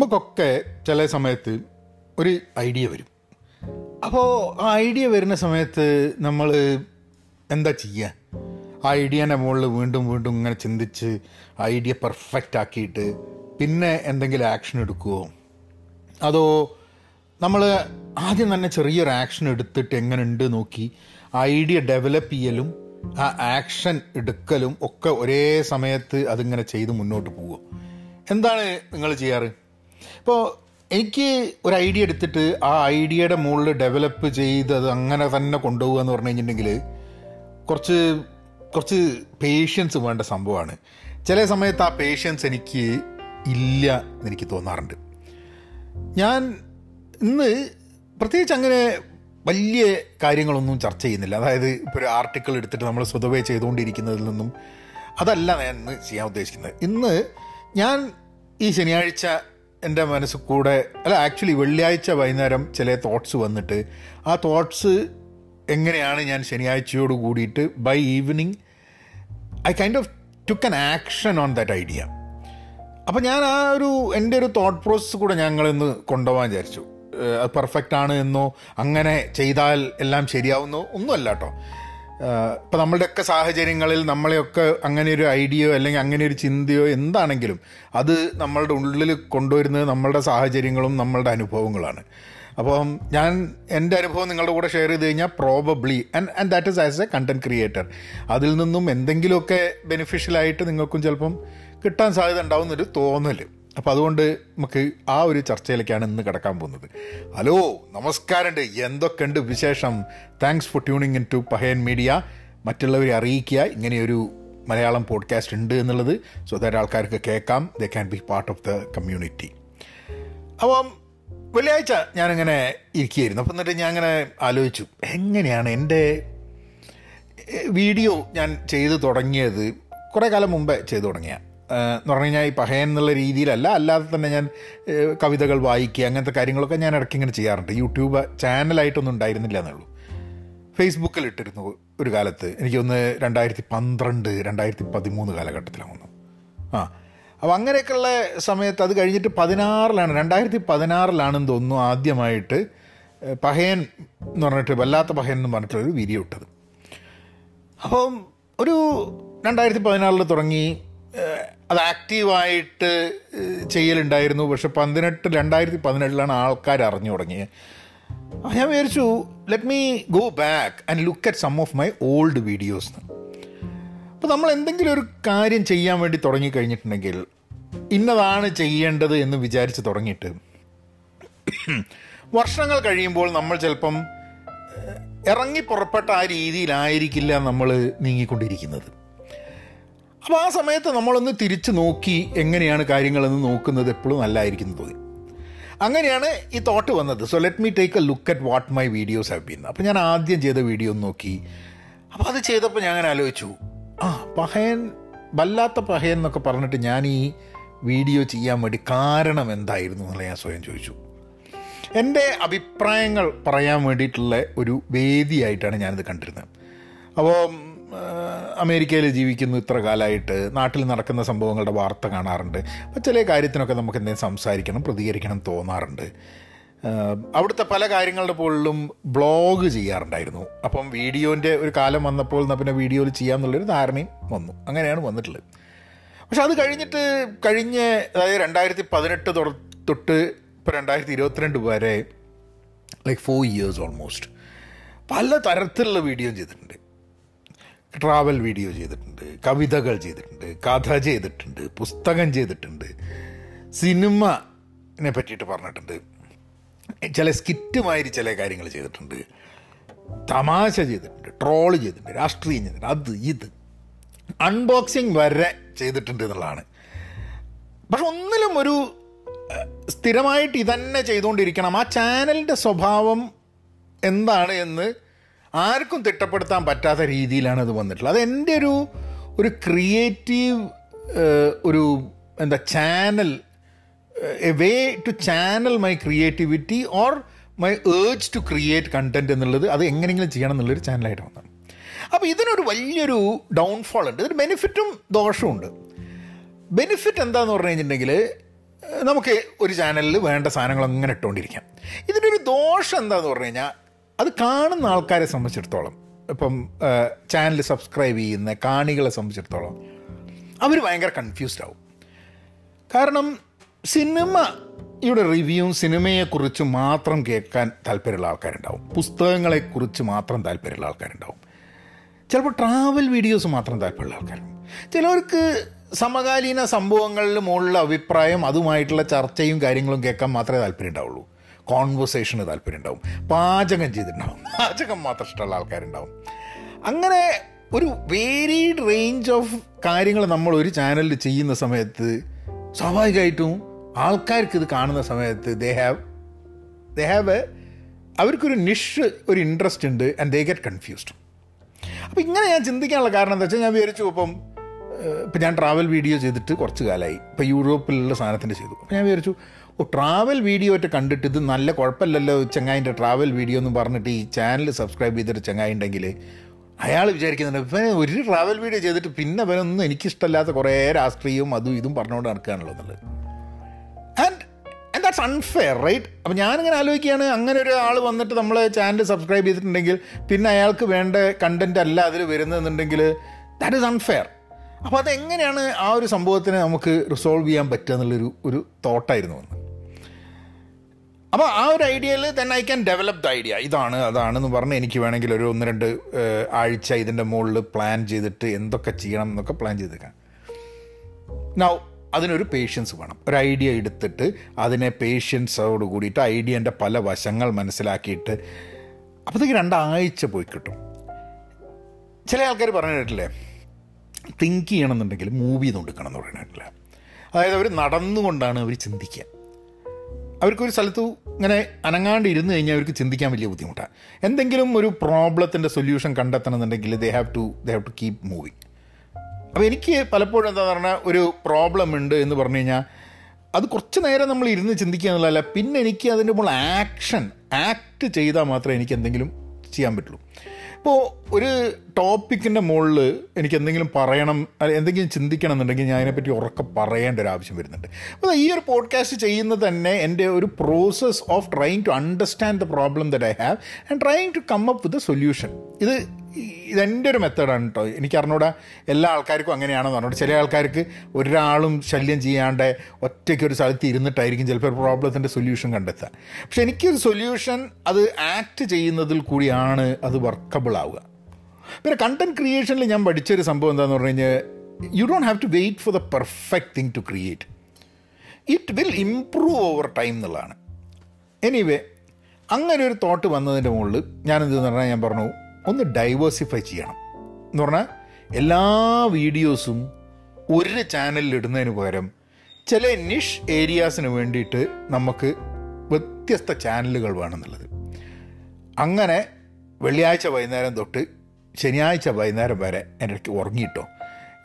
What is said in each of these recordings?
നമുക്കൊക്കെ ചില സമയത്ത് ഒരു ഐഡിയ വരും. അപ്പോൾ ആ ഐഡിയ വരുന്ന സമയത്ത് നമ്മൾ എന്താ ചെയ്യുക ആ ഐഡിയനെ മുകളിൽ വീണ്ടും വീണ്ടും ഇങ്ങനെ ചിന്തിച്ച് ഐഡിയ പെർഫെക്റ്റ് ആക്കിയിട്ട് പിന്നെ എന്തെങ്കിലും ആക്ഷൻ എടുക്കുമോ അതോ നമ്മൾ ആദ്യം തന്നെ ചെറിയൊരു ആക്ഷൻ എടുത്തിട്ട് എങ്ങനെ ഉണ്ട് നോക്കി ഐഡിയ ഡെവലപ്പ് ചെയ്യലും ആ ആക്ഷൻ എടുക്കലും ഒക്കെ ഒരേ സമയത്ത് അതിങ്ങനെ ചെയ്ത് മുന്നോട്ട് പോവുക എന്താണ് നിങ്ങൾ ചെയ്യാറ്? ഇപ്പോൾ എനിക്ക് ഒരു ഐഡിയ എടുത്തിട്ട് ആ ഐഡിയയുടെ മുകളിൽ ഡെവലപ്പ് ചെയ്ത് അത് അങ്ങനെ തന്നെ കൊണ്ടുപോകുക എന്ന് പറഞ്ഞു കഴിഞ്ഞിട്ടുണ്ടെങ്കിൽ കുറച്ച് കുറച്ച് പേഷ്യൻസ് വേണ്ട സംഭവമാണ്. ചില സമയത്ത് ആ പേഷ്യൻസ് എനിക്ക് ഇല്ല എന്ന് എനിക്ക് തോന്നാറുണ്ട്. ഞാൻ ഇന്ന് പ്രത്യേകിച്ച് അങ്ങനെ വലിയ കാര്യങ്ങളൊന്നും ചർച്ച ചെയ്യുന്നില്ല. അതായത് ഇപ്പോൾ ഒരു ആർട്ടിക്കിൾ എടുത്തിട്ട് നമ്മൾ സ്വതവേ ചെയ്തുകൊണ്ടിരിക്കുന്നതിൽ നിന്നും അതല്ല ഞാൻ ഇന്ന് ചെയ്യാൻ ഉദ്ദേശിക്കുന്നത്. ഇന്ന് ഞാൻ ഈ ശനിയാഴ്ച എന്റെ മനസ്സ് കൂടെ അല്ല ആക്ച്വലി വെള്ളിയാഴ്ച വൈകുന്നേരം ചില തോട്ട്സ് വന്നിട്ട് ആ തോട്ട്സ് എങ്ങനെയാണ് ഞാൻ ശനിയാഴ്ചയോട് കൂടിയിട്ട് by evening I kind of took an action on that idea അപ്പോൾ ഞാൻ ആ ഒരു എന്റെ ഒരു തോട്ട് പ്രോസസ്സ് കൂടെ ഞങ്ങളിന്ന് കൊണ്ടുപോകാൻ വിചാരിച്ചു. അത് പെർഫെക്റ്റ് ആണ് എന്നോ അങ്ങനെ ചെയ്താൽ എല്ലാം ശരിയാവുന്നോ ഒന്നുമല്ല കേട്ടോ ഇപ്പം നമ്മളുടെയൊക്കെ സാഹചര്യങ്ങളിൽ നമ്മളെയൊക്കെ അങ്ങനെ ഒരു ഐഡിയയോ അല്ലെങ്കിൽ അങ്ങനെ ഒരു ചിന്തയോ എന്താണെങ്കിലും അത് നമ്മളുടെ ഉള്ളിൽ കൊണ്ടുവരുന്നത് നമ്മളുടെ സാഹചര്യങ്ങളും നമ്മളുടെ അനുഭവങ്ങളാണ്. അപ്പം ഞാൻ എന്റെ അനുഭവം നിങ്ങളുടെ കൂടെ ഷെയർ ചെയ്ത് കഴിഞ്ഞാൽ probably and and that is as a content creator അതിൽ നിന്നും എന്തെങ്കിലുമൊക്കെ ബെനിഫിഷ്യലായിട്ട് നിങ്ങൾക്കും ചിലപ്പം കിട്ടാൻ സാധ്യത ഉണ്ടാവുന്നൊരു തോന്നൽ അപ്പോൾ അതുകൊണ്ട് നമുക്ക് ആ ഒരു ചർച്ചയിലേക്കാണ് ഇന്ന് കിടക്കാൻ പോകുന്നത്. ഹലോ നമസ്കാരമുണ്ട്. എന്തൊക്കെയുണ്ട് വിശേഷം? Thanks for tuning in to Pahayan media മറ്റുള്ളവരെ അറിയിക്കുക. ഇങ്ങനെയൊരു മലയാളം പോഡ്കാസ്റ്റ് ഉണ്ട് എന്നുള്ളത്. സോ ദാറ്റ് ആൾക്കാർക്ക് കേൾക്കാം. They can be part of the community അപ്പം വെള്ളിയാഴ്ച ഞാനിങ്ങനെ ഇരിക്കുകയായിരുന്നു. അപ്പം എന്നിട്ട് ഞാൻ അങ്ങനെ ആലോചിച്ചു. എങ്ങനെയാണ് എന്റെ വീഡിയോ ഞാൻ ചെയ്തു തുടങ്ങിയത്? കുറേ കാലം മുമ്പേ ചെയ്തു തുടങ്ങിയ. എന്ന് പറഞ്ഞു കഴിഞ്ഞാൽ ഈ പഹയൻ എന്നുള്ള രീതിയിലല്ല അല്ലാതെ തന്നെ ഞാൻ കവിതകൾ വായിക്കുക അങ്ങനത്തെ കാര്യങ്ങളൊക്കെ ഞാൻ ഇടയ്ക്ക് ഇങ്ങനെ ചെയ്യാറുണ്ട്. യൂട്യൂബ് ചാനലായിട്ടൊന്നും ഉണ്ടായിരുന്നില്ല എന്നുള്ളൂ. ഫേസ്ബുക്കിൽ ഇട്ടിരുന്നു ഒരു കാലത്ത് എനിക്കൊന്ന് രണ്ടായിരത്തി പന്ത്രണ്ട് രണ്ടായിരത്തി പതിമൂന്ന് കാലഘട്ടത്തിലാണ് ആ അപ്പോൾ അങ്ങനെയൊക്കെയുള്ള സമയത്ത് അത് കഴിഞ്ഞിട്ട് പതിനാറിലാണ് രണ്ടായിരത്തി പതിനാറിലാണെന്ന് തോന്നുന്നു ആദ്യമായിട്ട് പഹയൻ എന്ന് പറഞ്ഞിട്ട് വല്ലാത്ത പഹയൻ എന്ന് പറഞ്ഞിട്ടുള്ളൊരു വീഡിയോ ഇട്ടത്. അപ്പം ഒരു രണ്ടായിരത്തി പതിനാറിൽ തുടങ്ങി അത് ആക്റ്റീവായിട്ട് ചെയ്യലുണ്ടായിരുന്നു. പക്ഷെ പതിനെട്ട് രണ്ടായിരത്തി പതിനെട്ടിലാണ് ആൾക്കാർ അറിഞ്ഞു തുടങ്ങിയത് ഞാൻ വിചാരിച്ചു let me go back and look at some of my old videos അപ്പോൾ നമ്മൾ എന്തെങ്കിലും ഒരു കാര്യം ചെയ്യാൻ വേണ്ടി തുടങ്ങിക്കഴിഞ്ഞിട്ടുണ്ടെങ്കിൽ ഇന്നതാണ് ചെയ്യേണ്ടത് എന്ന് വിചാരിച്ച് തുടങ്ങിയിട്ട് വർഷങ്ങൾ കഴിയുമ്പോൾ നമ്മൾ ചിലപ്പം ഇറങ്ങി പുറപ്പെട്ട ആ രീതിയിലായിരിക്കില്ല നമ്മൾ നീങ്ങിക്കൊണ്ടിരിക്കുന്നത്. അപ്പോൾ ആ സമയത്ത് നമ്മളൊന്ന് തിരിച്ച് നോക്കി എങ്ങനെയാണ് കാര്യങ്ങളെന്ന് നോക്കുന്നത് എപ്പോഴും നല്ലതായിരിക്കും തോന്നി. അങ്ങനെയാണ് ഈ തോട്ട് വന്നത്. So let me take a look at what my videos have been അപ്പോൾ ഞാൻ ആദ്യം ചെയ്ത വീഡിയോ ഒന്ന് നോക്കി. അപ്പോൾ അത് ചെയ്തപ്പോൾ ഞാൻ അങ്ങനെ ആലോചിച്ചു. ആ പഹയൻ വല്ലാത്ത പഹയൻ എന്നൊക്കെ പറഞ്ഞിട്ട് ഞാൻ ഈ വീഡിയോ ചെയ്യാൻ വേണ്ടി കാരണം എന്തായിരുന്നു എന്നുള്ള ഞാൻ സ്വയം ചോദിച്ചു. എന്റെ അഭിപ്രായങ്ങൾ പറയാൻ വേണ്ടിയിട്ടുള്ള ഒരു വേദിയായിട്ടാണ് ഞാനിത് കണ്ടിരുന്നത്. അപ്പോൾ അമേരിക്കയിൽ ജീവിക്കുന്നു ഇത്ര കാലമായിട്ട് നാട്ടിൽ നടക്കുന്ന സംഭവങ്ങളുടെ വാർത്ത കാണാറുണ്ട്. അപ്പോൾ ചില കാര്യത്തിനൊക്കെ നമുക്ക് എന്തെങ്കിലും സംസാരിക്കണം പ്രതികരിക്കണം തോന്നാറുണ്ട്. അവിടുത്തെ പല കാര്യങ്ങളുടെ പോലും ബ്ലോഗ് ചെയ്യാറുണ്ടായിരുന്നു. അപ്പം വീഡിയോന്റെ ഒരു കാലം വന്നപ്പോൾ എന്നാൽ പിന്നെ വീഡിയോയിൽ ചെയ്യാമെന്നുള്ളൊരു ധാരണയും വന്നു. അങ്ങനെയാണ് വന്നിട്ടുള്ളത്. പക്ഷെ അത് കഴിഞ്ഞിട്ട് കഴിഞ്ഞ അതായത് രണ്ടായിരത്തി പതിനെട്ട് തൊട്ട് ഇപ്പോൾ രണ്ടായിരത്തി ഇരുപത്തിരണ്ട് വരെ ലൈക്ക് ഫോർ ഇയേഴ്സ് ഓൾമോസ്റ്റ് പല തരത്തിലുള്ള വീഡിയോ ചെയ്തിട്ടുണ്ട്. ട്രാവൽ വീഡിയോ ചെയ്തിട്ടുണ്ട് കവിതകൾ ചെയ്തിട്ടുണ്ട് കഥ ചെയ്തിട്ടുണ്ട് പുസ്തകം ചെയ്തിട്ടുണ്ട്. സിനിമനെ പറ്റിയിട്ട് പറഞ്ഞിട്ടുണ്ട്. ചില സ്കിറ്റുമാതിരി ചില കാര്യങ്ങൾ ചെയ്തിട്ടുണ്ട്. തമാശ ചെയ്തിട്ടുണ്ട് ട്രോൾ ചെയ്തിട്ടുണ്ട് രാഷ്ട്രീയം ചെയ്തിട്ടുണ്ട് അത് ഇത്. അൺബോക്സിങ് വരെ ചെയ്തിട്ടുണ്ട് എന്നുള്ളതാണ്. പക്ഷെ ഒന്നിലും ഒരു സ്ഥിരമായിട്ട് ഇതന്നെ ചെയ്തുകൊണ്ടിരിക്കണം. ആ ചാനലിന്റെ സ്വഭാവം എന്താണ് എന്ന് ആർക്കും തിട്ടപ്പെടുത്താൻ പറ്റാത്ത രീതിയിലാണ് അത് വന്നിട്ടുള്ളത്. അത് എന്റെ ഒരു ഒരു ക്രിയേറ്റീവ് ഒരു എന്താ channel a way to channel my creativity or my urge to create content എന്നുള്ളത് അത് എങ്ങനെയെങ്കിലും ചെയ്യണം എന്നുള്ളൊരു ചാനലായിട്ട് വന്നതാണ് അപ്പോൾ ഇതിനൊരു വലിയൊരു ഡൗൺഫോൾ ഉണ്ട്. ഇതിന് ബെനിഫിറ്റും ദോഷവും ഉണ്ട്. ബെനിഫിറ്റ് എന്താന്ന് പറഞ്ഞു കഴിഞ്ഞിട്ടുണ്ടെങ്കിൽ നമുക്ക് ഒരു ചാനലിൽ വേണ്ട സാധനങ്ങൾ അങ്ങനെ ഇട്ടുകൊണ്ടിരിക്കാം. ഇതിന്റെ ഒരു ദോഷം എന്താന്ന് പറഞ്ഞു കഴിഞ്ഞാൽ അത് കാണുന്ന ആൾക്കാരെ സംബന്ധിച്ചിടത്തോളം ഇപ്പം ചാനൽ സബ്സ്ക്രൈബ് ചെയ്യുന്ന കാണികളെ സംബന്ധിച്ചിടത്തോളം അവർ ഭയങ്കര കൺഫ്യൂസ്ഡ് ആവും. കാരണം സിനിമയുടെ റിവ്യൂവും സിനിമയെക്കുറിച്ച് മാത്രം കേൾക്കാൻ താല്പര്യമുള്ള ആൾക്കാരുണ്ടാവും. പുസ്തകങ്ങളെക്കുറിച്ച് മാത്രം താല്പര്യമുള്ള ആൾക്കാരുണ്ടാവും. ചിലപ്പോൾ ട്രാവൽ വീഡിയോസ് മാത്രം താല്പര്യമുള്ള ആൾക്കാരുണ്ടാവും. ചിലവർക്ക് സമകാലീന സംഭവങ്ങളിൽ മുകളിലുള്ള അഭിപ്രായം അതുമായിട്ടുള്ള ചർച്ചയും കാര്യങ്ങളും കേൾക്കാൻ മാത്രമേ താല്പര്യം ഉണ്ടാവുള്ളൂ കോൺവെർസേഷന് താല്പര്യം ഉണ്ടാവും പാചകം ചെയ്തിട്ടുണ്ടാവും. പാചകം മാത്രം ഇഷ്ടമുള്ള ആൾക്കാരുണ്ടാവും. അങ്ങനെ ഒരു വേരീഡ് റേഞ്ച് ഓഫ് കാര്യങ്ങൾ നമ്മൾ ഒരു ചാനലിൽ ചെയ്യുന്ന സമയത്ത് സ്വാഭാവികമായിട്ടും ആൾക്കാർക്ക് ഇത് കാണുന്ന സമയത്ത് they have they have a അവർക്കൊരു നിഷ് ഒരു ഇൻട്രസ്റ്റ് ഉണ്ട് ആൻഡ് ദേ ഗെറ്റ് കൺഫ്യൂസ്ഡ് അപ്പോൾ ഇങ്ങനെ ഞാൻ ചിന്തിക്കാനുള്ള കാരണം എന്താ വെച്ചാൽ ഞാൻ വിചാരിച്ചു ഇപ്പം ഇപ്പം ഞാൻ ട്രാവൽ വീഡിയോ ചെയ്തിട്ട് കുറച്ച് കാലമായി ഇപ്പം യൂറോപ്പിലുള്ള സാധനത്തിന്റെ ചെയ്തു. അപ്പം ഞാൻ വിചാരിച്ചു ട്രാവൽ വീഡിയോ ഒറ്റ കണ്ടിട്ട് ഇത് നല്ല കുഴപ്പമില്ലല്ലോ ചങ്ങായിന്റെ ട്രാവൽ വീഡിയോ എന്ന് പറഞ്ഞിട്ട് ഈ ചാനൽ സബ്സ്ക്രൈബ് ചെയ്തിട്ട് ചങ്ങായി ഉണ്ടെങ്കിൽ അയാൾ വിചാരിക്കുന്നുണ്ട് ഇപ്പം ഒരു ട്രാവൽ വീഡിയോ ചെയ്തിട്ട് പിന്നെ അവനൊന്നും എനിക്കിഷ്ടമില്ലാത്ത കുറേ രാഷ്ട്രീയവും അതും ഇതും പറഞ്ഞുകൊണ്ട് നടക്കുകയാണല്ലോ എന്നുള്ളത് and and that's unfair right അപ്പം ഞാനിങ്ങനെ ആലോചിക്കുകയാണ് അങ്ങനെ ഒരു ആൾ വന്നിട്ട് നമ്മൾ ചാനൽ സബ്സ്ക്രൈബ് ചെയ്തിട്ടുണ്ടെങ്കിൽ പിന്നെ അയാൾക്ക് വേണ്ട കണ്ടന്റ് അല്ല അതിൽ വരുന്നതെന്നുണ്ടെങ്കിൽ ദാറ്റ് ഈസ് അൺഫെയർ അപ്പോൾ അതെങ്ങനെയാണ് ആ ഒരു സംഭവത്തിന് നമുക്ക് റിസോൾവ് ചെയ്യാൻ പറ്റുക എന്നുള്ളൊരു ഒരു തോട്ടായിരുന്നു വന്നത് അപ്പോൾ ആ ഒരു ഐഡിയയിൽ തന്നെ I can develop the idea ഇതാണ് അതാണെന്ന് പറഞ്ഞ് എനിക്ക് വേണമെങ്കിൽ ഒരു ഒന്ന് രണ്ട് ആഴ്ച ഇതിന്റെ മുകളിൽ പ്ലാൻ ചെയ്തിട്ട് എന്തൊക്കെ ചെയ്യണം എന്നൊക്കെ പ്ലാൻ ചെയ്തേക്കാം. നൗ അതിനൊരു പേഷ്യൻസ് വേണം. ഒരു ഐഡിയ എടുത്തിട്ട് അതിനെ പേഷ്യൻസോട് കൂടിയിട്ട് ഐഡിയന്റെ പല വശങ്ങൾ മനസ്സിലാക്കിയിട്ട് അപ്പോഴത്തേക്ക് രണ്ടാഴ്ച പോയി കിട്ടും. ചില ആൾക്കാർ പറഞ്ഞു കേട്ടില്ലേ തിങ്ക് ചെയ്യണമെന്നുണ്ടെങ്കിൽ മൂവി നോക്കണം എന്ന് പറഞ്ഞിട്ടില്ല? അതായത് അവർ നടന്നുകൊണ്ടാണ് അവർ ചിന്തിക്കുക. അവർക്കൊരു സ്ഥലത്ത് ഇങ്ങനെ അനങ്ങാണ്ട് ഇരുന്ന് കഴിഞ്ഞാൽ അവർക്ക് ചിന്തിക്കാൻ വലിയ ബുദ്ധിമുട്ടാണ്. എന്തെങ്കിലും ഒരു പ്രോബ്ലത്തിന്റെ solution കണ്ടെത്തണമെന്നുണ്ടെങ്കിൽ they have to they have to keep moving അപ്പോൾ എനിക്ക് പലപ്പോഴും എന്താ പറഞ്ഞാൽ ഒരു പ്രോബ്ലം ഉണ്ട് എന്ന് പറഞ്ഞു കഴിഞ്ഞാൽ അത് കുറച്ച് നേരം നമ്മൾ ഇരുന്ന് ചിന്തിക്കുക എന്നുള്ളതല്ല പിന്നെ എനിക്ക് അതിന്റെ മുകളിൽ ആക്ഷൻ ആക്ട് ചെയ്താൽ മാത്രമേ എനിക്ക് എന്തെങ്കിലും ചെയ്യാൻ പറ്റുള്ളൂ. ഇപ്പോൾ ഒരു ടോപ്പിക്കിന്റെ മുകളിൽ എനിക്ക് എന്തെങ്കിലും പറയണം എന്തെങ്കിലും ചിന്തിക്കണം എന്നുണ്ടെങ്കിൽ ഞാൻ അതിനെപ്പറ്റി ഉറക്കെ പറയേണ്ട ഒരു ആവശ്യം വരുന്നുണ്ട്. അപ്പോൾ ഈ ഒരു പോഡ്കാസ്റ്റ് ചെയ്യുന്നത് തന്നെ എന്റെ ഒരു process of trying to understand the problem that I have and trying to come up with a solution ഇത് ഇതെന്റെ ഒരു മെത്തേഡാണ് കേട്ടോ എനിക്ക് അറിഞ്ഞൂടാ എല്ലാ ആൾക്കാർക്കും അങ്ങനെയാണെന്ന് പറഞ്ഞോട്ട് ചില ആൾക്കാർക്ക് ഒരാളും ശല്യം ചെയ്യാണ്ട് ഒറ്റയ്ക്ക് ഒരു സ്ഥലത്ത് ഇരുന്നിട്ടായിരിക്കും ചിലപ്പോൾ പ്രോബ്ലത്തിന്റെ സൊല്യൂഷൻ കണ്ടെത്താൻ പക്ഷെ എനിക്കൊരു സൊല്യൂഷൻ അത് ആക്ട് ചെയ്യുന്നതിൽ കൂടിയാണ് അത് വർക്കബിൾ ആവുക പിന്നെ കണ്ടന്റ് ക്രിയേഷനിൽ ഞാൻ പഠിച്ചൊരു സംഭവം എന്താണെന്ന് പറഞ്ഞു കഴിഞ്ഞാൽ you don't have to wait for the perfect thing to create. It will improve over time എന്നുള്ളതാണ്. എനിവേ അങ്ങനെ ഒരു തോട്ട് വന്നതിന്റെ മുകളിൽ ഞാനെന്ത് പറഞ്ഞാൽ ഞാൻ പറഞ്ഞു ഒന്ന് ഡൈവേഴ്സിഫൈ ചെയ്യണം. എന്ന് പറഞ്ഞാൽ എല്ലാ വീഡിയോസും ഒരു ചാനലിൽ ഇടുന്നതിന് പകരം ചില നിഷ് ഏരിയാസിന് വേണ്ടിയിട്ട് നമുക്ക് വ്യത്യസ്ത ചാനലുകൾ വേണമെന്നുള്ളത്. അങ്ങനെ വെള്ളിയാഴ്ച വൈകുന്നേരം തൊട്ട് ശനിയാഴ്ച വൈകുന്നേരം വരെ ഇടയ്ക്ക് ഉറങ്ങിയിട്ടോ.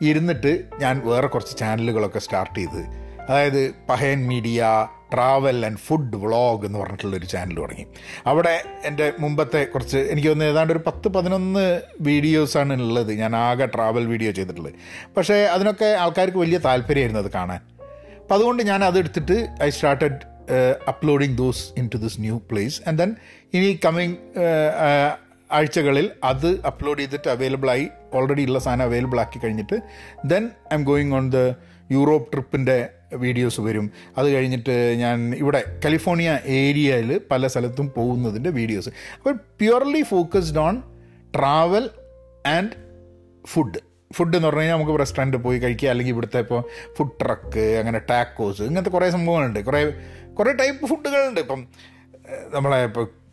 ഇരുന്നിട്ട് ഞാൻ വേറെ കുറച്ച് ചാനലുകളൊക്കെ സ്റ്റാർട്ട് ചെയ്ത് അതായത് Pahayan media travel and food vlog എന്ന് പറഞ്ഞിട്ടുള്ളൊരു ചാനൽ തുടങ്ങി. അവിടെ എന്റെ മുമ്പത്തെ കുറച്ച് എനിക്ക് തോന്നുന്നു ഏതാണ്ട് ഒരു പത്ത് പതിനൊന്ന് വീഡിയോസാണ് ഉള്ളത്. ഞാൻ ആകെ ട്രാവൽ വീഡിയോ ചെയ്തിട്ടുള്ളത്. പക്ഷേ അതിനൊക്കെ ആൾക്കാർക്ക് വലിയ താല്പര്യമായിരുന്നു അത് കാണാൻ. അപ്പം അതുകൊണ്ട് ഞാൻ അതെടുത്തിട്ട് I started uploading those into this new place and then ഇനി കമ്മിങ് ആഴ്ചകളിൽ അത് അപ്ലോഡ് ചെയ്തിട്ട് അവൈലബിളായി ഓൾറെഡി ഉള്ള സാധനം അവൈലബിൾ ആക്കി കഴിഞ്ഞിട്ട് then I'm going on the Europe ട്രിപ്പിന്റെ videos വരും. അത് കഴിഞ്ഞിട്ട് ഞാൻ ഇവിടെ കാലിഫോർണിയ ഏരിയയിൽ പല സ്ഥലത്തും പോകുന്നതിന്റെ വീഡിയോസ് അപ്പോൾ purely focused on travel and food food എന്ന് പറഞ്ഞു കഴിഞ്ഞാൽ നമുക്ക് റെസ്റ്റോറന്റ് പോയി കഴിക്കുക അല്ലെങ്കിൽ ഇവിടുത്തെ ഇപ്പോൾ ഫുഡ് ട്രക്ക് അങ്ങനെ ടാക്കോസ് ഇങ്ങനത്തെ കുറേ സംഭവങ്ങളുണ്ട്. കുറേ കുറേ ടൈപ്പ് ഫുഡുകളുണ്ട് ഇപ്പം നമ്മളെ ഇപ്പോൾ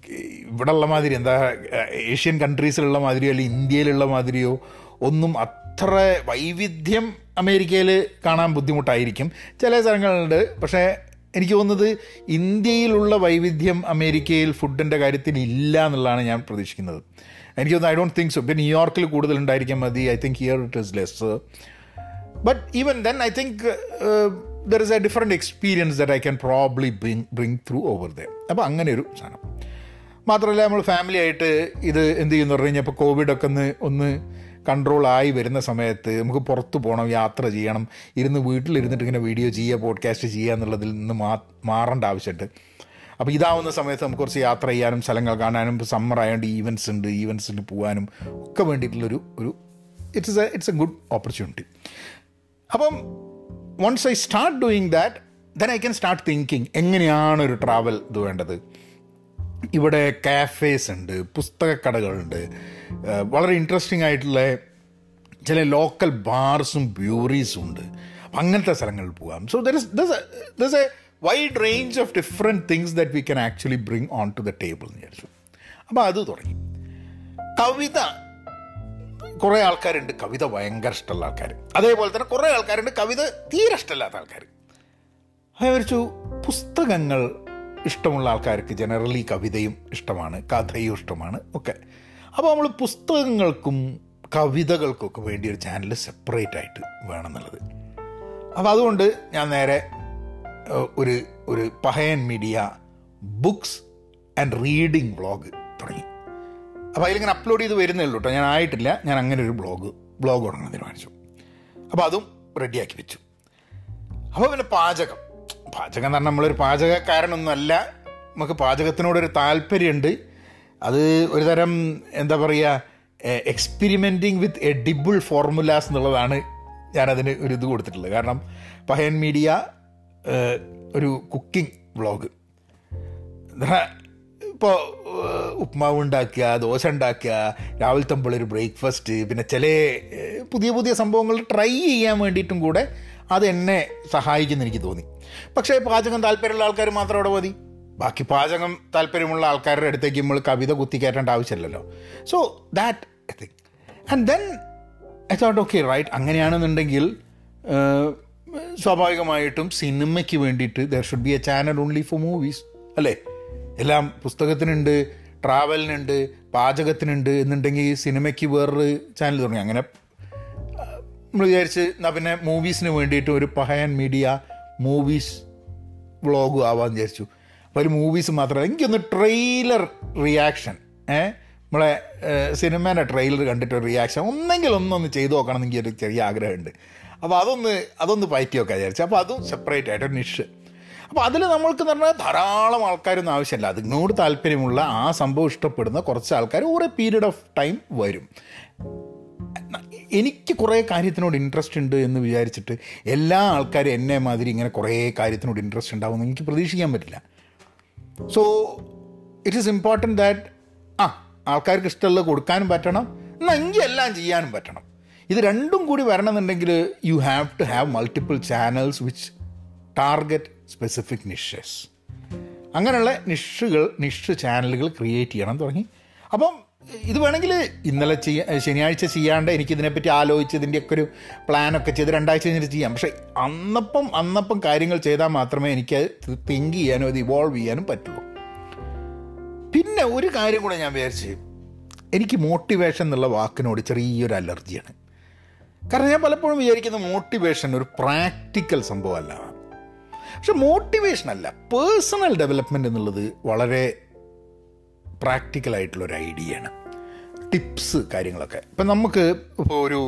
ഇവിടെ ഉള്ള മാതിരി എന്താ ഏഷ്യൻ കൺട്രീസിലുള്ള മാതിരിയോ അല്ലെങ്കിൽ ഇന്ത്യയിലുള്ള മാതിരിയോ ഒന്നും അത്ര വൈവിധ്യം അമേരിക്കയിൽ കാണാൻ ബുദ്ധിമുട്ടായിരിക്കും. ചില സ്ഥലങ്ങളുണ്ട് പക്ഷേ എനിക്ക് തോന്നുന്നത് ഇന്ത്യയിലുള്ള വൈവിധ്യം അമേരിക്കയിൽ ഫുഡിന്റെ കാര്യത്തിൽ ഇല്ല എന്നുള്ളതാണ് ഞാൻ പ്രതീക്ഷിക്കുന്നത്. എനിക്ക് തോന്നുന്നു ഐ ഡോണ്ട് തിങ്ക് സോ പിന്നെ ന്യൂയോർക്കിൽ കൂടുതൽ ഉണ്ടായിരിക്കാൻ മതി. I think here it is less but even then I think there is a different experience that I can probably bring bring through over there അപ്പോൾ അങ്ങനെ ഒരു സാധനം. മാത്രമല്ല നമ്മൾ ഫാമിലി ആയിട്ട് ഇത് എന്ത് ചെയ്യുന്നു? പറഞ്ഞു കഴിഞ്ഞാൽ ഇപ്പോൾ കോവിഡൊക്കെ ഒന്ന് ഒന്ന് കൺട്രോൾ ആയി വരുന്ന സമയത്ത് നമുക്ക് പുറത്ത് പോകണം യാത്ര ചെയ്യണം ഇരുന്ന് വീട്ടിലിരുന്നിട്ട് ഇങ്ങനെ വീഡിയോ ചെയ്യുക പോഡ്കാസ്റ്റ് ചെയ്യുക എന്നുള്ളതിൽ നിന്ന് മാ മാറേണ്ട ആവശ്യമുണ്ട്. അപ്പോൾ ഇതാവുന്ന സമയത്ത് നമുക്ക് കുറച്ച് യാത്ര ചെയ്യാനും സ്ഥലങ്ങൾ കാണാനും ഇപ്പോൾ സമ്മർ ആയതുകൊണ്ട് ഈവൻസ് ഉണ്ട് ഈവൻസിൽ പോകാനും ഒക്കെ വേണ്ടിയിട്ടുള്ളൊരു ഒരു it's a it's a good opportunity അപ്പം once I start doing that then I can start thinking എങ്ങനെയാണ് ഒരു ട്രാവൽ ഇത് വേണ്ടത്? ഇവിടെ കാഫേസ് ഉണ്ട് പുസ്തകക്കടകളുണ്ട്. വളരെ ഇൻട്രസ്റ്റിംഗ് ആയിട്ടുള്ള ചില ലോക്കൽ ബാർസും ബ്യൂറീസും ഉണ്ട്. അങ്ങനത്തെ സ്ഥലങ്ങളിൽ പോകാം. So there is thus a wide range of different things that we can actually bring on to the table എന്ന് വിചാരിച്ചു. അപ്പോൾ അത് തുടങ്ങി. കവിത. കുറേ ആൾക്കാരുണ്ട്. കവിത ഭയങ്കര ഇഷ്ടമുള്ള ആൾക്കാർ അതേപോലെ തന്നെ കുറേ ആൾക്കാരുണ്ട്. കവിത തീരെ ഇഷ്ടമില്ലാത്ത ആൾക്കാർ വിചാരിച്ചു പുസ്തകങ്ങൾ ഇഷ്ടമുള്ള ആൾക്കാർക്ക് ജനറലി കവിതയും ഇഷ്ടമാണ് കഥയും ഇഷ്ടമാണ് ഒക്കെ. അപ്പോൾ നമ്മൾ പുസ്തകങ്ങൾക്കും കവിതകൾക്കും ഒക്കെ വേണ്ടി ഒരു ചാനൽ സെപ്പറേറ്റ് ആയിട്ട് വേണം എന്നുള്ളത് അപ്പോൾ അതുകൊണ്ട് ഞാൻ നേരെ ഒരു ഒരു Pahayan media books and reading vlog തുടങ്ങി. അപ്പോൾ അതിലിങ്ങനെ അപ്ലോഡ് ചെയ്ത് വരുന്നേ ഉള്ളൂ കേട്ടോ ഞാൻ ആയിട്ടില്ല ഞാൻ അങ്ങനെ ഒരു ബ്ലോഗ് ബ്ലോഗ് തുടങ്ങാൻ തീരുമാനിച്ചു. അപ്പോൾ അതും റെഡിയാക്കി വെച്ചു. അപ്പോൾ പിന്നെ പാചകം. പാചകം എന്ന് പറഞ്ഞാൽ നമ്മളൊരു പാചകക്കാരനൊന്നുമല്ല. നമുക്ക് പാചകത്തിനോടൊരു താല്പര്യമുണ്ട്. അത് ഒരു തരം എന്താ പറയുക എക്സ്പെരിമെന്റിങ് വിത്ത് എഡിബിൾ ഫോർമുലാസ് എന്നുള്ളതാണ് ഞാനതിന് ഒരു ഇത് കൊടുത്തിട്ടുള്ളത്. കാരണം പഹയൻ മീഡിയ ഒരു കുക്കിംഗ് വ്ളോഗ് ഇപ്പോൾ ഉപ്മാവ് ഉണ്ടാക്കുക ദോശ ഉണ്ടാക്കുക രാവിലെ ഒരു ബ്രേക്ക്ഫാസ്റ്റ് പിന്നെ ചില പുതിയ പുതിയ സംഭവങ്ങൾ ട്രൈ ചെയ്യാൻ വേണ്ടിയിട്ടും കൂടെ അത് എന്നെ സഹായിക്കുമെന്ന് എനിക്ക് തോന്നി. പക്ഷേ പാചകം താല്പര്യമുള്ള ആൾക്കാർ മാത്രം അവിടെ മതി. ബാക്കി പാചകം താല്പര്യമുള്ള ആൾക്കാരുടെ അടുത്തേക്ക് നമ്മൾ കവിത കുത്തിക്കയറ്റേണ്ട ആവശ്യമില്ലല്ലോ. So that I think and then I thought okay right അങ്ങനെയാണെന്നുണ്ടെങ്കിൽ സ്വാഭാവികമായിട്ടും സിനിമയ്ക്ക് വേണ്ടിയിട്ട് there should be a channel only for movies അല്ലേ? എല്ലാം പുസ്തകത്തിനുണ്ട് ട്രാവലിനുണ്ട് പാചകത്തിനുണ്ട് എന്നുണ്ടെങ്കിൽ സിനിമയ്ക്ക് വേറൊരു ചാനൽ തുടങ്ങി. അങ്ങനെ നമ്മൾ വിചാരിച്ച് എന്നാൽ പിന്നെ മൂവീസിന് വേണ്ടിയിട്ട് ഒരു പഹയൻ മീഡിയ മൂവീസ് വ്ളോഗ് ആവാൻ വിചാരിച്ചു. അപ്പോൾ ഒരു മൂവീസ് മാത്രമല്ല എനിക്കൊന്ന് ട്രെയിലർ റിയാക്ഷൻ ഏ? നമ്മളെ സിനിമേന്റെ ട്രെയിലർ കണ്ടിട്ട് ഒരു റിയാക്ഷൻ ഒന്നെങ്കിൽ ഒന്നൊന്ന് ചെയ്തു നോക്കണം എന്ന് എനിക്കൊരു ചെറിയ ആഗ്രഹമുണ്ട്. അപ്പോൾ അതൊന്ന് അതൊന്ന് പയറ്റി വെക്കാൻ വിചാരിച്ചു. അപ്പോൾ അതും സെപ്പറേറ്റ് ആയിട്ട് ഒരു നിഷ് അപ്പോൾ അതിൽ നമ്മൾക്ക് എന്ന് പറഞ്ഞാൽ ധാരാളം ആൾക്കാരൊന്നും ആവശ്യമില്ല. അതിനോട് താല്പര്യമുള്ള ആ സംഭവം ഇഷ്ടപ്പെടുന്ന കുറച്ച് ആൾക്കാർ ഓരോ പീരീഡ് ഓഫ് ടൈം വരും. എനിക്ക് കുറേ കാര്യത്തിനോട് ഇൻട്രസ്റ്റ് ഉണ്ട് എന്ന് വിചാരിച്ചിട്ട് എല്ലാ ആൾക്കാരും എന്നെ മാതിരി ഇങ്ങനെ കുറേ കാര്യത്തിനോട് ഇൻട്രസ്റ്റ് ഉണ്ടാവുമെന്ന് എനിക്ക് പ്രതീക്ഷിക്കാൻ പറ്റില്ല. So it is important that ആ ആൾക്കാർക്ക് ഇഷ്ടമുള്ളത് കൊടുക്കാനും പറ്റണം എന്നാൽ എങ്കിൽ എല്ലാം ചെയ്യാനും പറ്റണം. ഇത് രണ്ടും കൂടി വരണമെന്നുണ്ടെങ്കിൽ you have to have multiple channels which target specific niches അങ്ങനെയുള്ള നിഷുകൾ നിഷ് ചാനലുകൾ ക്രിയേറ്റ് ചെയ്യണം തുടങ്ങി. അപ്പം ഇത് വേണമെങ്കിൽ ഇന്നലെ ചെയ്യാ ശനിയാഴ്ച ചെയ്യാണ്ട് എനിക്കിതിനെപ്പറ്റി ആലോചിച്ച് ഇതിന്റെയൊക്കെ ഒരു പ്ലാനൊക്കെ ചെയ്ത് രണ്ടാഴ്ച കഴിഞ്ഞിട്ട് ചെയ്യാം. പക്ഷേ അന്നപ്പം അന്നപ്പം കാര്യങ്ങൾ ചെയ്താൽ മാത്രമേ എനിക്ക് തിങ്ക് ചെയ്യാനും അത് ഇവോൾവ് ചെയ്യാനും പറ്റുള്ളൂ. പിന്നെ ഒരു കാര്യം കൂടെ ഞാൻ വിചാരിച്ച് എനിക്ക് മോട്ടിവേഷൻ എന്നുള്ള വാക്കിനോട് ചെറിയൊരു അലർജിയാണ്. കാരണം ഞാൻ പലപ്പോഴും വിചാരിക്കുന്ന മോട്ടിവേഷൻ ഒരു പ്രാക്ടിക്കൽ സംഭവമല്ല. പക്ഷെ മോട്ടിവേഷൻ അല്ല പേഴ്സണൽ ഡെവലപ്മെന്റ് എന്നുള്ളത് വളരെ പ്രാക്ടിക്കൽ ആയിട്ടുള്ളൊരു ഐഡിയയാണ് ടിപ്സ് കാര്യങ്ങളൊക്കെ. ഇപ്പം നമുക്ക് ഇപ്പോൾ ഒരു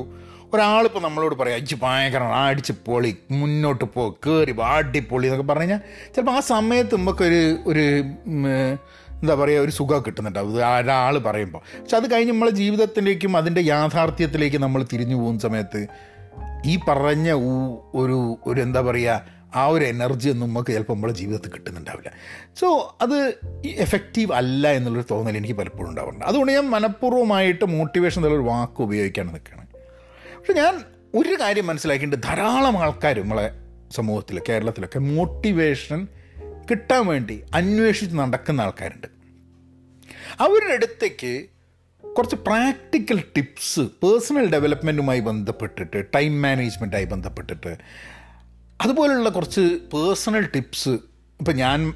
ഒരാളിപ്പോൾ നമ്മളോട് പറയാം അടിച്ച് ഭയങ്കര അടിച്ച് പൊളി മുന്നോട്ട് പോ കയറി അടിപൊളി എന്നൊക്കെ പറഞ്ഞു കഴിഞ്ഞാൽ ചിലപ്പോൾ ആ സമയത്ത് നമുക്കൊരു ഒരു എന്താ പറയുക ഒരു സുഖം കിട്ടുന്നുണ്ടാവും. ഒരാൾ പറയുമ്പോൾ പക്ഷെ അത് കഴിഞ്ഞ് നമ്മളെ ജീവിതത്തിലേക്കും അതിന്റെ യാഥാർത്ഥ്യത്തിലേക്കും നമ്മൾ തിരിഞ്ഞു പോകുന്ന സമയത്ത് ഈ പറഞ്ഞ ഒരു ഒരു എന്താ പറയുക ആ ഒരു എനർജി ഒന്നും നമുക്ക് ചിലപ്പോൾ നമ്മുടെ ജീവിതത്തിൽ കിട്ടുന്നുണ്ടാവില്ല. സോ അത് എഫക്റ്റീവ് അല്ല എന്നുള്ളൊരു തോന്നൽ എനിക്ക് പലപ്പോഴും ഉണ്ടാവുന്നുണ്ട് അതുകൊണ്ട് ഞാൻ മനഃപൂർവമായിട്ട് മോട്ടിവേഷൻ എന്നുള്ളൊരു വാക്ക് ഉപയോഗിക്കാൻ നിൽക്കുകയാണ്. പക്ഷെ ഞാൻ ഒരു കാര്യം മനസ്സിലാക്കിയിട്ടുണ്ട്. ധാരാളം ആൾക്കാർ നമ്മളെ സമൂഹത്തിൽ കേരളത്തിലൊക്കെ മോട്ടിവേഷൻ കിട്ടാൻ വേണ്ടി അന്വേഷിച്ച് നടക്കുന്ന ആൾക്കാരുണ്ട്. അവരുടെ അടുത്തേക്ക് കുറച്ച് പ്രാക്ടിക്കൽ ടിപ്സ് പേഴ്സണൽ ഡെവലപ്മെന്റുമായി ബന്ധപ്പെട്ടിട്ട് ടൈം മാനേജ്മെന്റായി ബന്ധപ്പെട്ടിട്ട് അതുപോലുള്ള കുറച്ച് പേഴ്സണൽ ടിപ്സ് ഇപ്പം ഞാൻ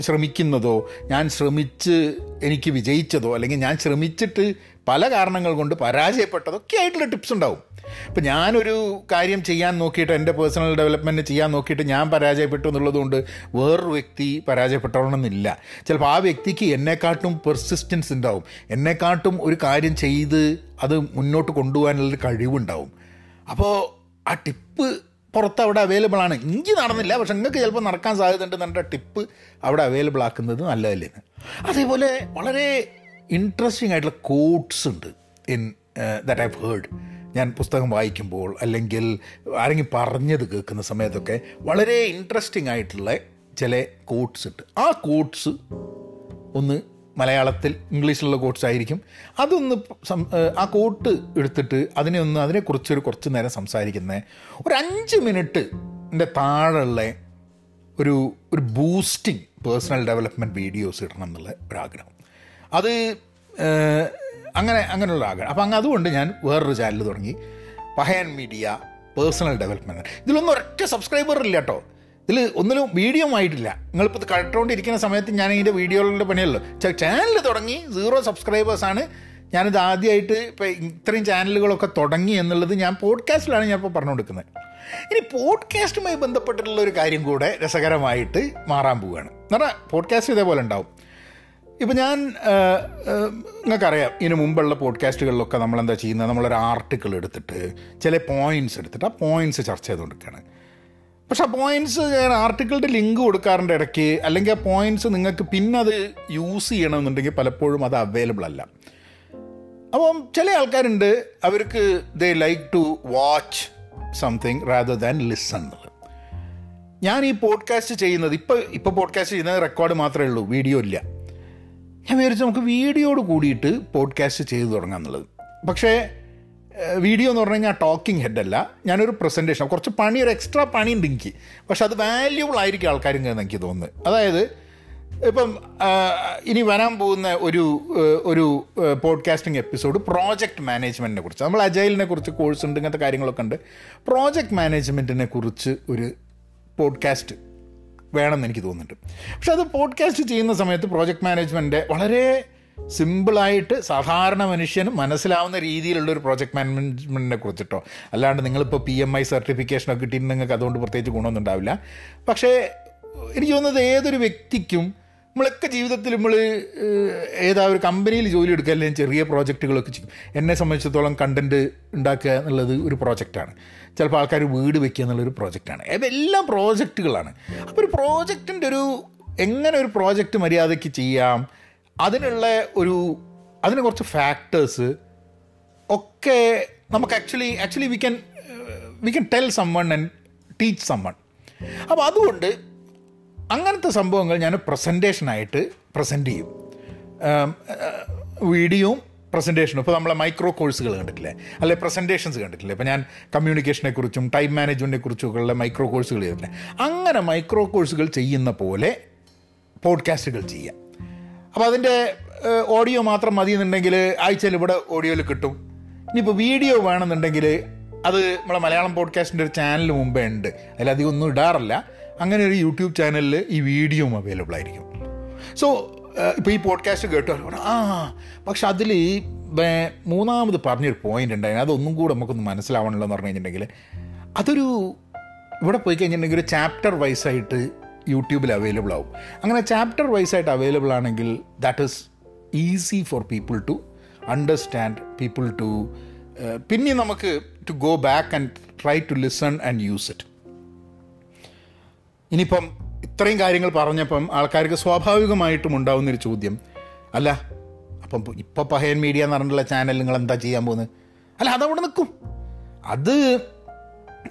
ശ്രമിക്കുന്നതോ ഞാൻ ശ്രമിച്ച് എനിക്ക് വിജയിച്ചതോ അല്ലെങ്കിൽ ഞാൻ ശ്രമിച്ചിട്ട് പല കാരണങ്ങൾ കൊണ്ട് പരാജയപ്പെട്ടതോ ഒക്കെ ആയിട്ടുള്ള ടിപ്സ് ഉണ്ടാവും. ഇപ്പം ഞാനൊരു കാര്യം ചെയ്യാൻ നോക്കിയിട്ട് എന്റെ പേഴ്സണൽ ഡെവലപ്മെന്റ് ചെയ്യാൻ നോക്കിയിട്ട് ഞാൻ പരാജയപ്പെട്ടു എന്നുള്ളതുകൊണ്ട് വേറൊരു വ്യക്തി പരാജയപ്പെട്ടോളണമെന്നില്ല ചിലപ്പോൾ ആ വ്യക്തിക്ക് എന്നെക്കാട്ടും പെർസിസ്റ്റൻസ് ഉണ്ടാവും. എന്നെക്കാട്ടും ഒരു കാര്യം ചെയ്ത് അത് മുന്നോട്ട് കൊണ്ടുപോകാനുള്ളൊരു കഴിവുണ്ടാവും. അപ്പോൾ ആ ടിപ്പ് പുറത്ത് അവിടെ അവൈലബിൾ ആണ്. എനിക്ക് നടന്നില്ല പക്ഷെ നിങ്ങൾക്ക് ചിലപ്പോൾ നടക്കാൻ സാധ്യതയുണ്ട് എന്ന ടിപ്പ് അവിടെ അവൈലബിൾ ആക്കുന്നത് നല്ലതല്ലേ അതേപോലെ വളരെ ഇൻട്രസ്റ്റിംഗ് ആയിട്ടുള്ള കോട്ട്സ് ഉണ്ട് ഇൻ ദാറ്റ് ഐ ഹേർഡ് ഞാൻ പുസ്തകം വായിക്കുമ്പോൾ അല്ലെങ്കിൽ ആരെങ്കിലും പറഞ്ഞത് കേൾക്കുന്ന സമയത്തൊക്കെ വളരെ ഇൻട്രസ്റ്റിംഗ് ആയിട്ടുള്ള ചില കോട്ട്സ് ഉണ്ട്. ആ കോട്ട്സ് ഒന്ന് മലയാളത്തിൽ ഇംഗ്ലീഷിലുള്ള കോട്ട്സ് ആയിരിക്കും. അതൊന്ന് ആ കോട്ട് എടുത്തിട്ട് അതിനെ ഒന്ന് അതിനെക്കുറിച്ചൊരു കുറച്ച് നേരം സംസാരിക്കുന്ന. ഒരു അഞ്ച് മിനിറ്റ് എന്റെ താഴെയുള്ള ഒരു ഒരു ബൂസ്റ്റിംഗ് പേഴ്സണൽ ഡെവലപ്മെന്റ് വീഡിയോസ് ഇടണം എന്നുള്ള ഒരാഗ്രഹം. അത് അങ്ങനെ അങ്ങനെയുള്ള ആഗ്രഹം അപ്പം അങ്ങ് അതുകൊണ്ട് ഞാൻ വേറൊരു ചാനൽ തുടങ്ങി. പഹയൻ മീഡിയ പേഴ്സണൽ ഡെവലപ്മെന്റ് ഇതിലൊന്നും ഒരൊറ്റ സബ്സ്ക്രൈബർ ഇല്ല കേട്ടോ ഇതിൽ ഒന്നിലും വീഡിയോ ആയിട്ടില്ല. നിങ്ങളിപ്പോൾ കട്ടുകൊണ്ടിരിക്കുന്ന സമയത്ത് ഞാൻ ഇതിന്റെ വീഡിയോകളുടെ പണിയല്ലോ? ചാനൽ തുടങ്ങി. സീറോ സബ്സ്ക്രൈബേഴ്സാണ് ഞാനിത് ആദ്യമായിട്ട് ഇപ്പോൾ ഇത്രയും ചാനലുകളൊക്കെ തുടങ്ങി എന്നുള്ളത് ഞാൻ പോഡ്കാസ്റ്റിലാണ് ഞാൻ ഇപ്പോൾ പറഞ്ഞു കൊടുക്കുന്നത് ഇനി പോഡ്കാസ്റ്റുമായി ബന്ധപ്പെട്ടിട്ടുള്ള ഒരു കാര്യം കൂടെ രസകരമായിട്ട് മാറാൻ പോവുകയാണ്. എന്ന് പറഞ്ഞാൽ പോഡ്കാസ്റ്റ് ഇതേപോലെ ഉണ്ടാവും. ഇപ്പം ഞാൻ നിങ്ങൾക്കറിയാം ഇതിന് മുമ്പുള്ള പോഡ്കാസ്റ്റുകളിലൊക്കെ നമ്മളെന്താ ചെയ്യുന്നത്? നമ്മളൊരു ആർട്ടിക്കിൾ എടുത്തിട്ട് ചില പോയിന്റ്സ് എടുത്തിട്ട് ആ പോയിന്റ്സ് ചർച്ച ചെയ്തുകൊണ്ടിരിക്കുകയാണ്. പക്ഷെ ആ പോയിന്റ്സ് ഞാൻ ആർട്ടിക്കിളിന്റെ ലിങ്ക് കൊടുക്കാറുണ്ട് ഇടയ്ക്ക്. അല്ലെങ്കിൽ ആ പോയിന്റ്സ് നിങ്ങൾക്ക് പിന്നെ അത് യൂസ് ചെയ്യണമെന്നുണ്ടെങ്കിൽ പലപ്പോഴും അത് അവൈലബിൾ അല്ല. അപ്പം ചില ആൾക്കാരുണ്ട് അവർക്ക് they like to watch something rather than listen ഞാൻ ഈ പോഡ്കാസ്റ്റ് ചെയ്യുന്നത് ഇപ്പോൾ ഇപ്പോൾ പോഡ്കാസ്റ്റ് ചെയ്യുന്നത് റെക്കോർഡ് മാത്രമേ ഉള്ളൂ വീഡിയോ ഇല്ല. ഞാൻ വിചാരിച്ചു നമുക്ക് വീഡിയോയോട് കൂടിയിട്ട് പോഡ്കാസ്റ്റ് ചെയ്തു തുടങ്ങാം എന്നുള്ളത്. പക്ഷേ വീഡിയോ എന്ന് പറഞ്ഞു കഴിഞ്ഞാൽ ടോക്കിംഗ് ഹെഡല്ല ഞാനൊരു പ്രസന്റേഷൻ കുറച്ച് പണി ഒരു എക്സ്ട്രാ പണി ഉണ്ട് എനിക്ക്. പക്ഷെ അത് വാല്യൂബിൾ ആയിരിക്കും ആൾക്കാരും എന്ന് എനിക്ക് തോന്നുന്നത് അതായത് ഇപ്പം ഇനി വരാൻ പോകുന്ന ഒരു ഒരു പോഡ്കാസ്റ്റിംഗ് എപ്പിസോഡ് പ്രോജക്റ്റ് മാനേജ്മെന്റിനെ കുറിച്ച്. നമ്മൾ അജൈലിനെ കുറിച്ച് കോഴ്സ് ഉണ്ട് ഇങ്ങനത്തെ കാര്യങ്ങളൊക്കെ ഉണ്ട്. പ്രോജക്റ്റ് മാനേജ്മെന്റിനെ കുറിച്ച് ഒരു പോഡ്കാസ്റ്റ് വേണമെന്ന് എനിക്ക് തോന്നുന്നുണ്ട്. പക്ഷെ അത് പോഡ്കാസ്റ്റ് ചെയ്യുന്ന സമയത്ത് പ്രോജക്റ്റ് മാനേജ്മെന്റ് വളരെ സിമ്പിളായിട്ട് സാധാരണ മനുഷ്യന് മനസ്സിലാവുന്ന രീതിയിലുള്ള ഒരു പ്രോജക്റ്റ് മാനേജ്മെന്റിനെ കുറിച്ചിട്ടോ. അല്ലാണ്ട് നിങ്ങളിപ്പോൾ പി എം ഐ സർട്ടിഫിക്കേഷനൊക്കെ കിട്ടിയിട്ട് നിങ്ങൾക്ക് അതുകൊണ്ട് പ്രത്യേകിച്ച് ഗുണമൊന്നും ഉണ്ടാവില്ല. പക്ഷേ എനിക്ക് തോന്നുന്നത് ഏതൊരു വ്യക്തിക്കും നമ്മളൊക്കെ ജീവിതത്തിൽ നമ്മൾ ഏതാ ഒരു കമ്പനിയിൽ ജോലി എടുക്കുക അല്ലെങ്കിൽ ചെറിയ പ്രോജക്റ്റുകളൊക്കെ ചെയ്യും. എന്നെ സംബന്ധിച്ചിടത്തോളം കണ്ടന്റ് ഉണ്ടാക്കുക എന്നുള്ളത് ഒരു പ്രോജക്റ്റാണ് ചിലപ്പോൾ ആൾക്കാർ വീട് വെക്കുക എന്നുള്ളൊരു പ്രോജക്റ്റാണ് എല്ലാം പ്രോജക്റ്റുകളാണ് അപ്പോൾ ഒരു പ്രോജക്റ്റിന്റെ ഒരു എങ്ങനെ ഒരു പ്രോജക്റ്റ് മര്യാദയ്ക്ക് ചെയ്യാം? അതിനുള്ള ഒരു അതിന് കുറച്ച് ഫാക്ടേഴ്സ് ഒക്കെ നമുക്ക് actually actually we can we can tell someone and teach someone അപ്പോൾ അതുകൊണ്ട് അങ്ങനത്തെ സംഭവങ്ങൾ ഞാൻ പ്രസന്റേഷനായിട്ട് പ്രസന്റ് ചെയ്യും. വീഡിയോയും പ്രസന്റേഷനും ഇപ്പോൾ നമ്മളെ മൈക്രോ കോഴ്സുകൾ കണ്ടിട്ടില്ലേ? അല്ലെ പ്രസന്റേഷൻസ് കണ്ടിട്ടില്ലേ? ഇപ്പോൾ ഞാൻ കമ്മ്യൂണിക്കേഷനെ കുറിച്ചും ടൈം മാനേജ്മെന്റിനെ കുറിച്ചും ഉള്ള മൈക്രോ കോഴ്സുകൾ ചെയ്തിട്ടില്ലേ അങ്ങനെ മൈക്രോ കോഴ്സുകൾ ചെയ്യുന്ന പോലെ പോഡ്കാസ്റ്റുകൾ ചെയ്യാം. അപ്പോൾ അതിന്റെ ഓഡിയോ മാത്രം മതി എന്നുണ്ടെങ്കിൽ ആഴ്ചയിൽ ഇവിടെ ഓഡിയോയിൽ കിട്ടും. ഇനിയിപ്പോൾ വീഡിയോ വേണമെന്നുണ്ടെങ്കിൽ അത് നമ്മളെ മലയാളം പോഡ്കാസ്റ്റിന്റെ ഒരു ചാനൽ മുമ്പേ ഉണ്ട്. അതിലധികം ഒന്നും ഇടാറില്ല. അങ്ങനെ ഒരു യൂട്യൂബ് ചാനലിൽ ഈ വീഡിയോ അവൈലബിൾ ആയിരിക്കും. സോ ഇപ്പോൾ ഈ പോഡ്കാസ്റ്റ് കേട്ടോ. ആ പക്ഷെ അതിൽ മൂന്നാമത് പറഞ്ഞൊരു പോയിന്റ് ഉണ്ടായിരുന്നു. അതൊന്നും കൂടെ നമുക്കൊന്ന് മനസ്സിലാവണമല്ലോ എന്ന് പറഞ്ഞു കഴിഞ്ഞിട്ടുണ്ടെങ്കിൽ അതൊരു ഇവിടെ പോയി കഴിഞ്ഞിട്ടുണ്ടെങ്കിൽ ഒരു ചാപ്റ്റർ വൈസായിട്ട് യൂട്യൂബിൽ അവൈലബിൾ ആവും. അങ്ങനെ ചാപ്റ്റർ വൈസ് ആയിട്ട് അവൈലബിൾ ആണെങ്കിൽ that is easy for people to understand people to പിന്നെ നമുക്ക് to go back and try to listen and use it ഇനിയിപ്പം ഇത്രയും കാര്യങ്ങൾ പറഞ്ഞപ്പം ആൾക്കാർക്ക് സ്വാഭാവികമായിട്ടും ഉണ്ടാവുന്നൊരു ചോദ്യം. അല്ല അപ്പം ഇപ്പോൾ പഹയൻ മീഡിയ എന്ന് പറഞ്ഞിട്ടുള്ള ചാനൽ നിങ്ങൾ എന്താ ചെയ്യാൻ പോകുന്നത്? അല്ല അതവിടെ നിൽക്കും. അത്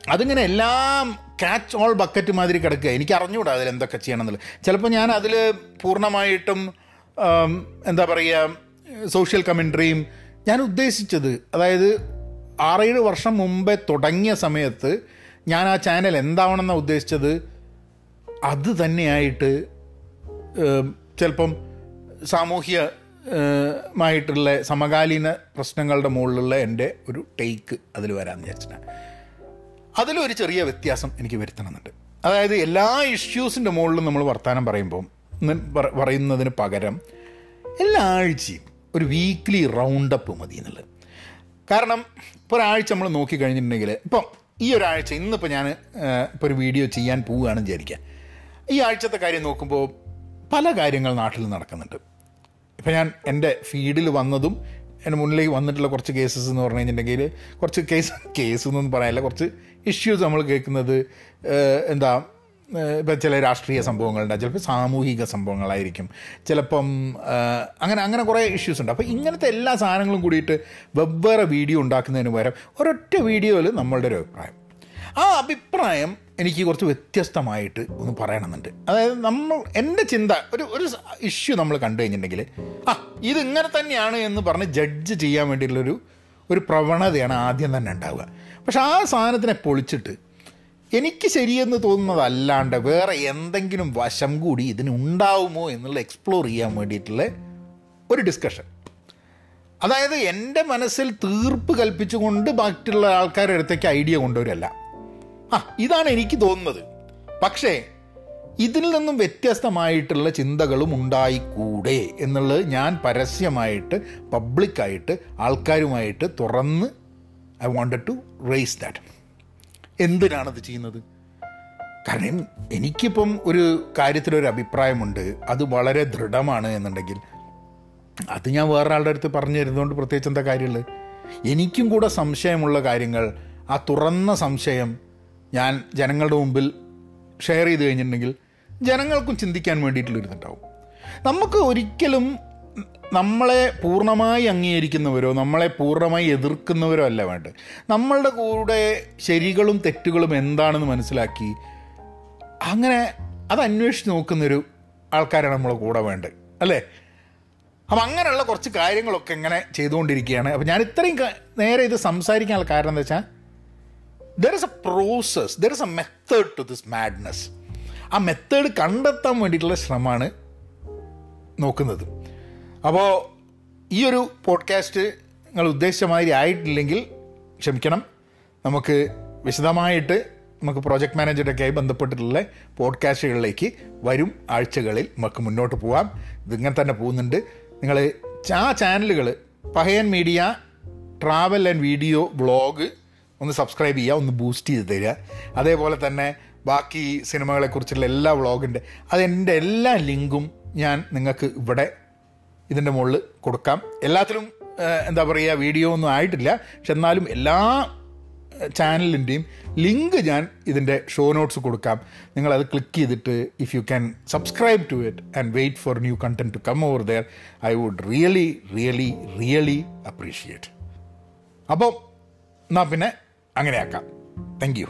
അതിങ്ങനെ എല്ലാം ക്യാച്ച് ഓൾ ബക്കറ്റ് മാതിരി കിടക്കുക. എനിക്ക് അറിഞ്ഞുകൂടാ അതിൽ എന്തൊക്കെ ചെയ്യണം എന്നുള്ളത് ചിലപ്പോൾ ഞാൻ അതിൽ പൂർണമായിട്ടും എന്താ പറയുക സോഷ്യൽ കമൻട്രിയും ഞാൻ ഉദ്ദേശിച്ചത്. അതായത് ആറേഴ് വർഷം മുമ്പേ തുടങ്ങിയ സമയത്ത് ഞാൻ ആ ചാനൽ എന്താവണമെന്നാണ് ഉദ്ദേശിച്ചത്? അത് തന്നെയായിട്ട് ചിലപ്പം സാമൂഹ്യ മായിട്ടുള്ള സമകാലീന പ്രശ്നങ്ങളുടെ മുകളിലുള്ള എന്റെ ഒരു ടേക്ക് അതിൽ വരാമെന്ന് വിചാരിച്ചിട്ടാണ്. അതിലൊരു ചെറിയ വ്യത്യാസം എനിക്ക് വരുത്തണമെന്നുണ്ട്. അതായത് എല്ലാ ഇഷ്യൂസിന്റെ മുകളിലും നമ്മൾ വർത്തമാനം പറയുമ്പോൾ ന്ന് പറ- പറയുന്നതിന് പകരം എല്ലാ ആഴ്ചയും ഒരു വീക്ക്ലി റൗണ്ടപ്പ് മതി എന്നുള്ളത്. കാരണം ഇപ്പോൾ ഒരാഴ്ച നമ്മൾ നോക്കി കഴിഞ്ഞിട്ടുണ്ടെങ്കിൽ ഇപ്പം ഈ ഒരാഴ്ച ഇന്നിപ്പോൾ ഞാൻ ഇപ്പോൾ ഒരു വീഡിയോ ചെയ്യാൻ പോവുകയാണെന്ന് വിചാരിക്കുക. ഈ ആഴ്ചത്തെ കാര്യം നോക്കുമ്പോൾ പല കാര്യങ്ങൾ നാട്ടിൽ നടക്കുന്നുണ്ട്. ഇപ്പം ഞാൻ എന്റെ ഫീഡിൽ വന്നതും എന്റെ മുന്നിലേക്ക് വന്നിട്ടുള്ള കുറച്ച് കേസസ് എന്ന് പറഞ്ഞു കഴിഞ്ഞിട്ടുണ്ടെങ്കിൽ കുറച്ച് കേസ് കേസ് എന്നൊന്നും പറയാനില്ല. കുറച്ച് ഇഷ്യൂസ് നമ്മൾ കേൾക്കുന്നത് എന്താ ഇപ്പം ചില രാഷ്ട്രീയ സംഭവങ്ങളുണ്ട്. ചിലപ്പോൾ സാമൂഹിക സംഭവങ്ങളായിരിക്കും. ചിലപ്പം അങ്ങനെ അങ്ങനെ കുറേ ഇഷ്യൂസ് ഉണ്ട്. അപ്പോൾ ഇങ്ങനത്തെ എല്ലാ സാധനങ്ങളും കൂടിയിട്ട് വെവ്വേറെ വീഡിയോ ഉണ്ടാക്കുന്നതിന് പകരം ഒരൊറ്റ വീഡിയോയിൽ നമ്മളുടെ ഒരു അഭിപ്രായം. ആ അഭിപ്രായം എനിക്ക് കുറച്ച് വ്യത്യസ്തമായിട്ട് ഒന്ന് പറയണമെന്നുണ്ട്. അതായത് നമ്മൾ എന്റെ ചിന്ത ഒരു ഒരു ഇഷ്യൂ നമ്മൾ കണ്ടു കഴിഞ്ഞിട്ടുണ്ടെങ്കിൽ ആ ഇതിങ്ങനെ തന്നെയാണ് എന്ന് പറഞ്ഞ് ജഡ്ജ് ചെയ്യാൻ വേണ്ടിയിട്ടുള്ളൊരു ഒരു പ്രവണതയാണ് ആദ്യം തന്നെ ഉണ്ടാവുക. പക്ഷെ ആ സാധനത്തിനെ പൊളിച്ചിട്ട് എനിക്ക് ശരിയെന്ന് തോന്നുന്നതല്ലാണ്ട് വേറെ എന്തെങ്കിലും വശം കൂടി ഇതിന് ഉണ്ടാവുമോ എന്നുള്ള എക്സ്പ്ലോർ ചെയ്യാൻ വേണ്ടിയിട്ടുള്ള ഒരു ഡിസ്കഷൻ അതായത് എന്റെ മനസ്സിൽ തീർപ്പ് കൽപ്പിച്ചുകൊണ്ട് ബാക്കിയുള്ള ആൾക്കാരുടെ അടുത്തേക്ക് ഐഡിയ കൊണ്ടുവരല്ല ആ ഇതാണ് എനിക്ക് തോന്നുന്നത്. പക്ഷേ ഇതിൽ നിന്നും വ്യത്യസ്തമായിട്ടുള്ള ചിന്തകളും ഉണ്ടായിക്കൂടെ എന്നുള്ളത് ഞാൻ പരസ്യമായിട്ട് പബ്ലിക്കായിട്ട് ആൾക്കാരുമായിട്ട് തുറന്ന് I wanted to raise that എന്തിനാണത് ചെയ്യുന്നത്? കാരണം എനിക്കിപ്പം ഒരു കാര്യത്തിലൊരു അഭിപ്രായമുണ്ട്. അത് വളരെ ദൃഢമാണ് എന്നുണ്ടെങ്കിൽ. അത് ഞാൻ വേറൊരാളുടെ അടുത്ത് പറഞ്ഞു തരുന്നതുകൊണ്ട് പ്രത്യേകിച്ച് എന്താ കാര്യമുള്ളത്? എനിക്കും കൂടെ സംശയമുള്ള കാര്യങ്ങൾ ആ തുറന്ന സംശയം ഞാൻ ജനങ്ങളുടെ മുമ്പിൽ ഷെയർ ചെയ്ത് കഴിഞ്ഞിട്ടുണ്ടെങ്കിൽ ജനങ്ങൾക്കും ചിന്തിക്കാൻ വേണ്ടിയിട്ടുള്ളൊരിതുണ്ടാവും നമുക്ക് ഒരിക്കലും നമ്മളെ പൂർണമായി അംഗീകരിക്കുന്നവരോ നമ്മളെ പൂർണമായി എതിർക്കുന്നവരോ അല്ല വേണ്ടത്. നമ്മളുടെ കൂടെ ശരികളും തെറ്റുകളും എന്താണെന്ന് മനസ്സിലാക്കി അങ്ങനെ അത് അന്വേഷിച്ച് നോക്കുന്നൊരു ആൾക്കാരാണ് നമ്മളെ കൂടെ വേണ്ടത്. അല്ലേ? അപ്പം അങ്ങനെയുള്ള കുറച്ച് കാര്യങ്ങളൊക്കെ ഇങ്ങനെ ചെയ്തുകൊണ്ടിരിക്കുകയാണ്. അപ്പം ഞാൻ ഇത്രയും നേരെ ഇത് സംസാരിക്കാനുള്ള കാരണം എന്താ വെച്ചാൽ there is a process there is a method to this madness ആ മെത്തേഡ് കണ്ടെത്താൻ വേണ്ടിയിട്ടുള്ള ശ്രമമാണ് നോക്കുന്നത്. അപ്പോൾ ഈ ഒരു പോഡ്കാസ്റ്റ് നിങ്ങൾ ഉദ്ദേശിച്ച മാതിരി ആയിട്ടില്ലെങ്കിൽ ക്ഷമിക്കണം. നമുക്ക് വിശദമായിട്ട് നമുക്ക് പ്രോജക്റ്റ് മാനേജറൊക്കെ ആയി ബന്ധപ്പെട്ടിട്ടുള്ള പോഡ്കാസ്റ്റുകളിലേക്ക് വരും ആഴ്ചകളിൽ നമുക്ക് മുന്നോട്ട് പോകാം ഇതിങ്ങനെ തന്നെ പോകുന്നുണ്ട്. നിങ്ങൾ ആ ചാനലുകൾ Pahayan media travel and video vlog ഒന്ന് സബ്സ്ക്രൈബ് ചെയ്യുക ഒന്ന് ബൂസ്റ്റ് ചെയ്ത് തരിക. അതേപോലെ തന്നെ ബാക്കി സിനിമകളെക്കുറിച്ചുള്ള എല്ലാ വ്ളോഗിന്റെ അതെന്റെ എല്ലാ ലിങ്കും ഞാൻ നിങ്ങൾക്ക് ഇവിടെ ഇതിന്റെ മുകളിൽ കൊടുക്കാം. എല്ലാത്തിലും എന്താ പറയുക വീഡിയോ ഒന്നും ആയിട്ടില്ല. പക്ഷെ എന്നാലും എല്ലാ ചാനലിന്റെയും ലിങ്ക് ഞാൻ ഇതിന്റെ ഷോ നോട്ട്സ് കൊടുക്കാം. നിങ്ങളത് ക്ലിക്ക് ചെയ്തിട്ട് if you can subscribe to it and wait for new content to come over there I would really really really appreciate അപ്പോൾ എന്നാൽ പിന്നെ അങ്ങനെയാക്കാം. Thank you